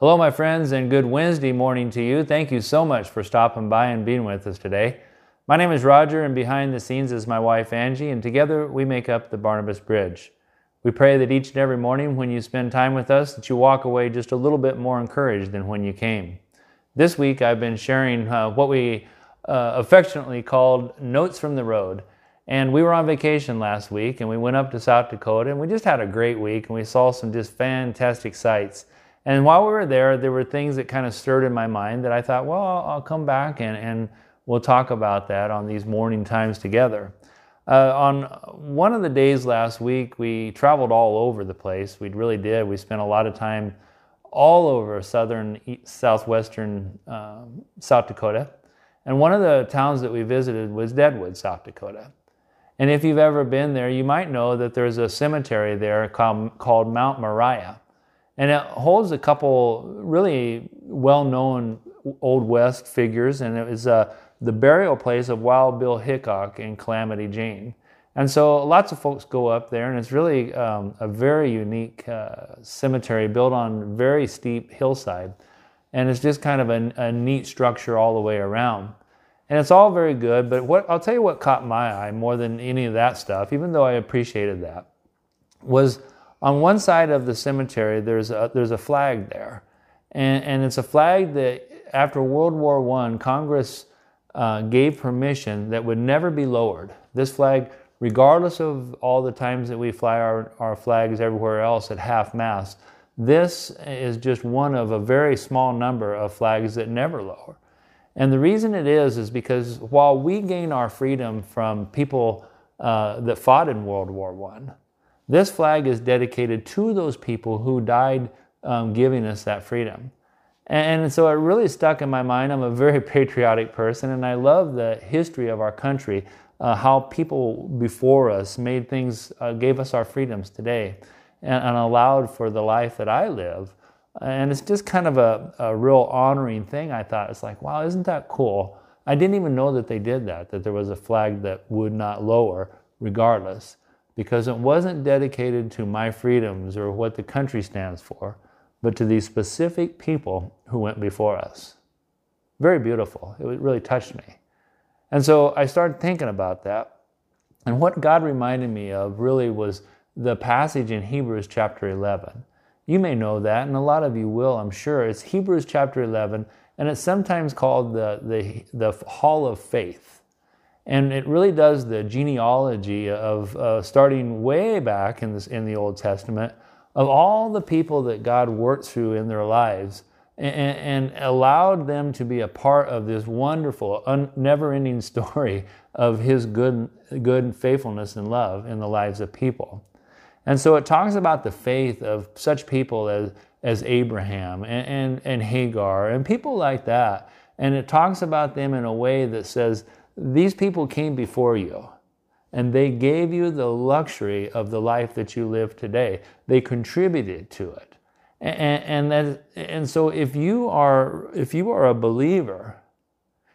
Hello, my friends, and good Wednesday morning to you. Thank you so much for stopping by and being with us today. My name is Roger, and behind the scenes is my wife Angie, and together we make up the Barnabas Bridge. We pray that each and every morning when you spend time with us, that you walk away just a little bit more encouraged than when you came. This week I've been sharing uh, what we uh, affectionately called Notes from the Road. And we were on vacation last week and we went up to South Dakota and we just had a great week and we saw some just fantastic sights. And while we were there, there were things that kind of stirred in my mind that I thought, well, I'll come back and, and we'll talk about that on these morning times together. Uh, on one of the days last week, we traveled all over the place. We really did. We spent a lot of time all over southern, southwestern um, South Dakota. And one of the towns that we visited was Deadwood, South Dakota. And if you've ever been there, you might know that there's a cemetery there called, called Mount Moriah. And it holds a couple really well known Old West figures, and it was uh, the burial place of Wild Bill Hickok and Calamity Jane. And so lots of folks go up there, and it's really um, a very unique uh, cemetery built on very steep hillside. And it's just kind of a, a, neat structure all the way around. And it's all very good, but what I'll tell you what caught my eye more than any of that stuff, even though I appreciated that, was on one side of the cemetery, there's a, there's a flag there. And, and it's a flag that after World War I, Congress uh, gave permission that would never be lowered. This flag, regardless of all the times that we fly our, our flags everywhere else at half mast, this is just one of a very small number of flags that never lower. And the reason it is, is because while we gain our freedom from people uh, that fought in World War I, this flag is dedicated to those people who died um, giving us that freedom. And so it really stuck in my mind. I'm a very patriotic person, and I love the history of our country, uh, how people before us made things, uh, gave us our freedoms today, and, and, allowed for the life that I live. And it's just kind of a, a real honoring thing. I thought it's like, wow, isn't that cool? I didn't even know that they did that, that there was a flag that would not lower regardless because it wasn't dedicated to my freedoms or what the country stands for, but to these specific people who went before us. Very beautiful. It really touched me. And so I started thinking about that. And what God reminded me of really was the passage in Hebrews chapter 11. You may know that, and a lot of you will, I'm sure. It's Hebrews chapter 11, and it's sometimes called the, the, the Hall of Faith. And it really does the genealogy of uh, starting way back in, this, in the Old Testament of all the people that God worked through in their lives and, and allowed them to be a part of this wonderful, un, never ending story of His good, good faithfulness and love in the lives of people. And so it talks about the faith of such people as, as Abraham and, and, and Hagar and people like that. And it talks about them in a way that says, these people came before you and they gave you the luxury of the life that you live today. They contributed to it. And, and, that, and so if you are if you are a believer,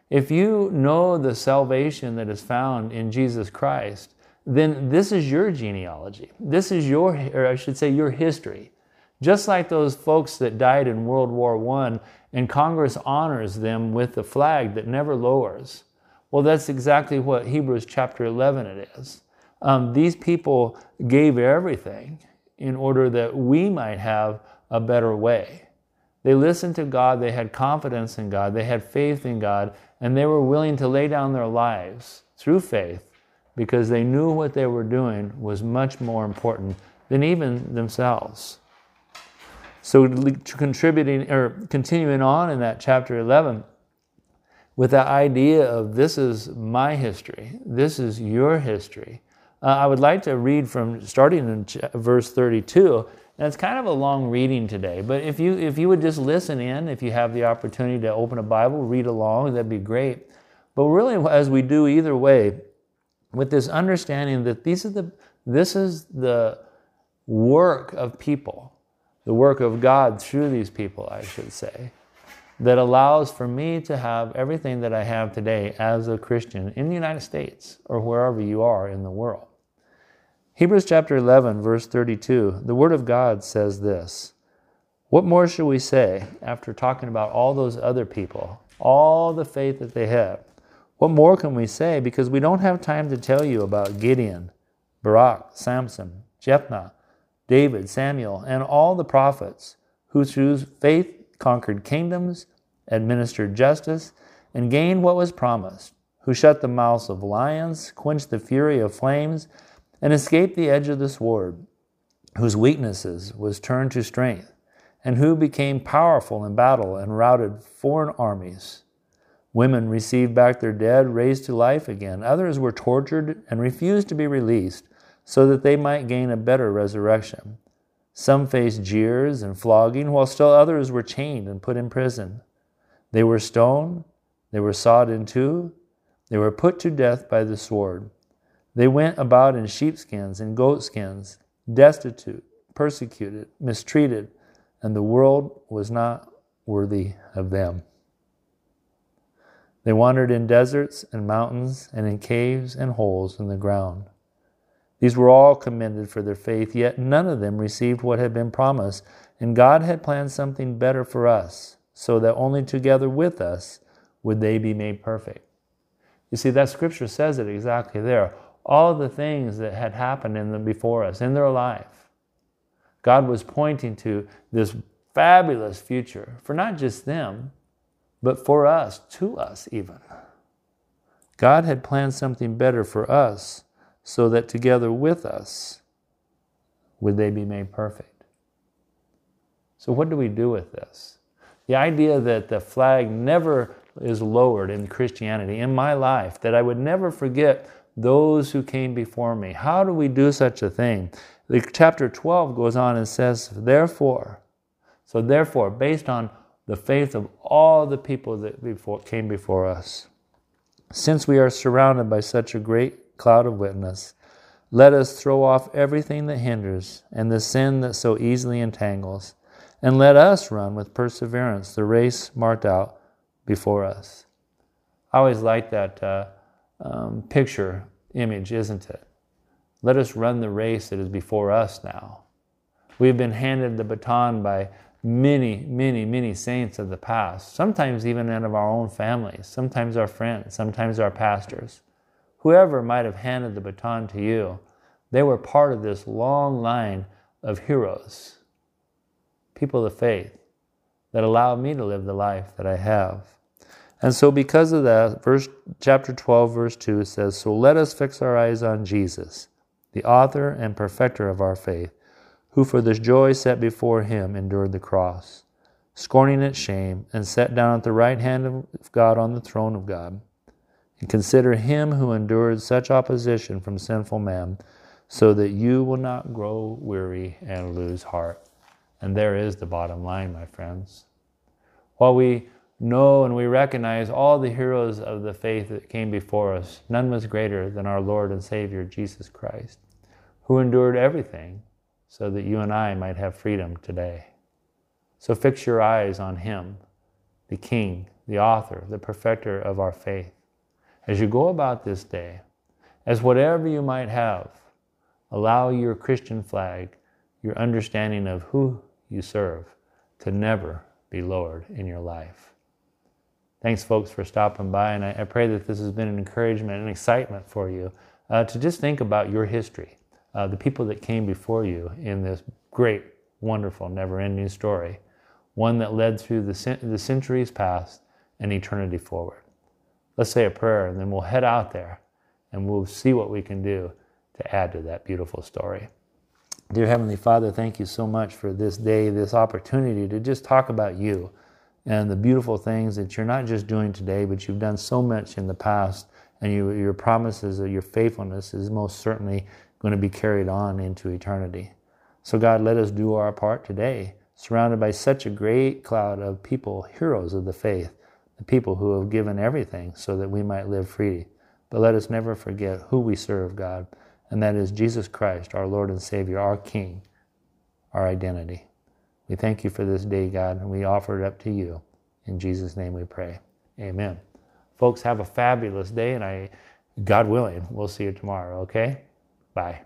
if you know the salvation that is found in Jesus Christ, then this is your genealogy. This is your, or I should say, your history. Just like those folks that died in World War I, and Congress honors them with the flag that never lowers. Well, that's exactly what Hebrews chapter 11 it is. Um, these people gave everything in order that we might have a better way. They listened to God, they had confidence in God, they had faith in God, and they were willing to lay down their lives through faith because they knew what they were doing was much more important than even themselves. So, contributing or continuing on in that chapter 11, with the idea of this is my history, this is your history. Uh, I would like to read from starting in ch- verse 32. And it's kind of a long reading today, but if you if you would just listen in, if you have the opportunity to open a Bible, read along, that'd be great. But really, as we do either way, with this understanding that these are the this is the work of people, the work of God through these people, I should say that allows for me to have everything that I have today as a Christian in the United States or wherever you are in the world. Hebrews chapter 11, verse 32, the Word of God says this What more should we say after talking about all those other people, all the faith that they have? What more can we say? Because we don't have time to tell you about Gideon, Barak, Samson, Jephthah, David, Samuel, and all the prophets who through faith conquered kingdoms, administered justice, and gained what was promised, who shut the mouths of lions, quenched the fury of flames, and escaped the edge of the sword, whose weaknesses was turned to strength and who became powerful in battle and routed foreign armies. Women received back their dead, raised to life again. Others were tortured and refused to be released so that they might gain a better resurrection. Some faced jeers and flogging, while still others were chained and put in prison. They were stoned, they were sawed in two, they were put to death by the sword. They went about in sheepskins and goatskins, destitute, persecuted, mistreated and the world was not worthy of them. They wandered in deserts and mountains and in caves and holes in the ground. These were all commended for their faith, yet none of them received what had been promised, and God had planned something better for us, so that only together with us would they be made perfect. You see, that scripture says it exactly there. All the things that had happened in them before us, in their life, God was pointing to this fabulous future for not just them, but for us, to us even. God had planned something better for us so that together with us would they be made perfect. So, what do we do with this? The idea that the flag never is lowered in Christianity, in my life, that I would never forget those who came before me. How do we do such a thing? The chapter 12 goes on and says, Therefore, so therefore, based on the faith of all the people that before, came before us, since we are surrounded by such a great cloud of witness, let us throw off everything that hinders and the sin that so easily entangles, and let us run with perseverance the race marked out before us. I always like that uh, um, picture image, isn't it? Let us run the race that is before us now. We've been handed the baton by many, many, many saints of the past, sometimes even out of our own families, sometimes our friends, sometimes our pastors. Whoever might have handed the baton to you, they were part of this long line of heroes, people of faith, that allow me to live the life that I have. And so, because of that, verse chapter 12, verse 2 says, So let us fix our eyes on Jesus the author and perfecter of our faith, who for the joy set before him endured the cross, scorning its shame, and sat down at the right hand of God on the throne of God. And consider him who endured such opposition from sinful man, so that you will not grow weary and lose heart. And there is the bottom line, my friends. While we know and we recognize all the heroes of the faith that came before us, none was greater than our Lord and Savior Jesus Christ, who endured everything so that you and I might have freedom today. So fix your eyes on Him, the King, the author, the perfecter of our faith. As you go about this day, as whatever you might have, allow your Christian flag, your understanding of who you serve, to never be lowered in your life. Thanks, folks, for stopping by. And I, I pray that this has been an encouragement and excitement for you uh, to just think about your history, uh, the people that came before you in this great, wonderful, never ending story, one that led through the, the centuries past and eternity forward. Let's say a prayer and then we'll head out there and we'll see what we can do to add to that beautiful story. Dear Heavenly Father, thank you so much for this day, this opportunity to just talk about you and the beautiful things that you're not just doing today, but you've done so much in the past, and you, your promises, your faithfulness is most certainly going to be carried on into eternity. So, God, let us do our part today, surrounded by such a great cloud of people, heroes of the faith, the people who have given everything so that we might live free. But let us never forget who we serve, God, and that is Jesus Christ, our Lord and Savior, our King, our identity. We thank you for this day, God, and we offer it up to you. In Jesus' name we pray. Amen. Folks, have a fabulous day, and I, God willing, we'll see you tomorrow, okay? Bye.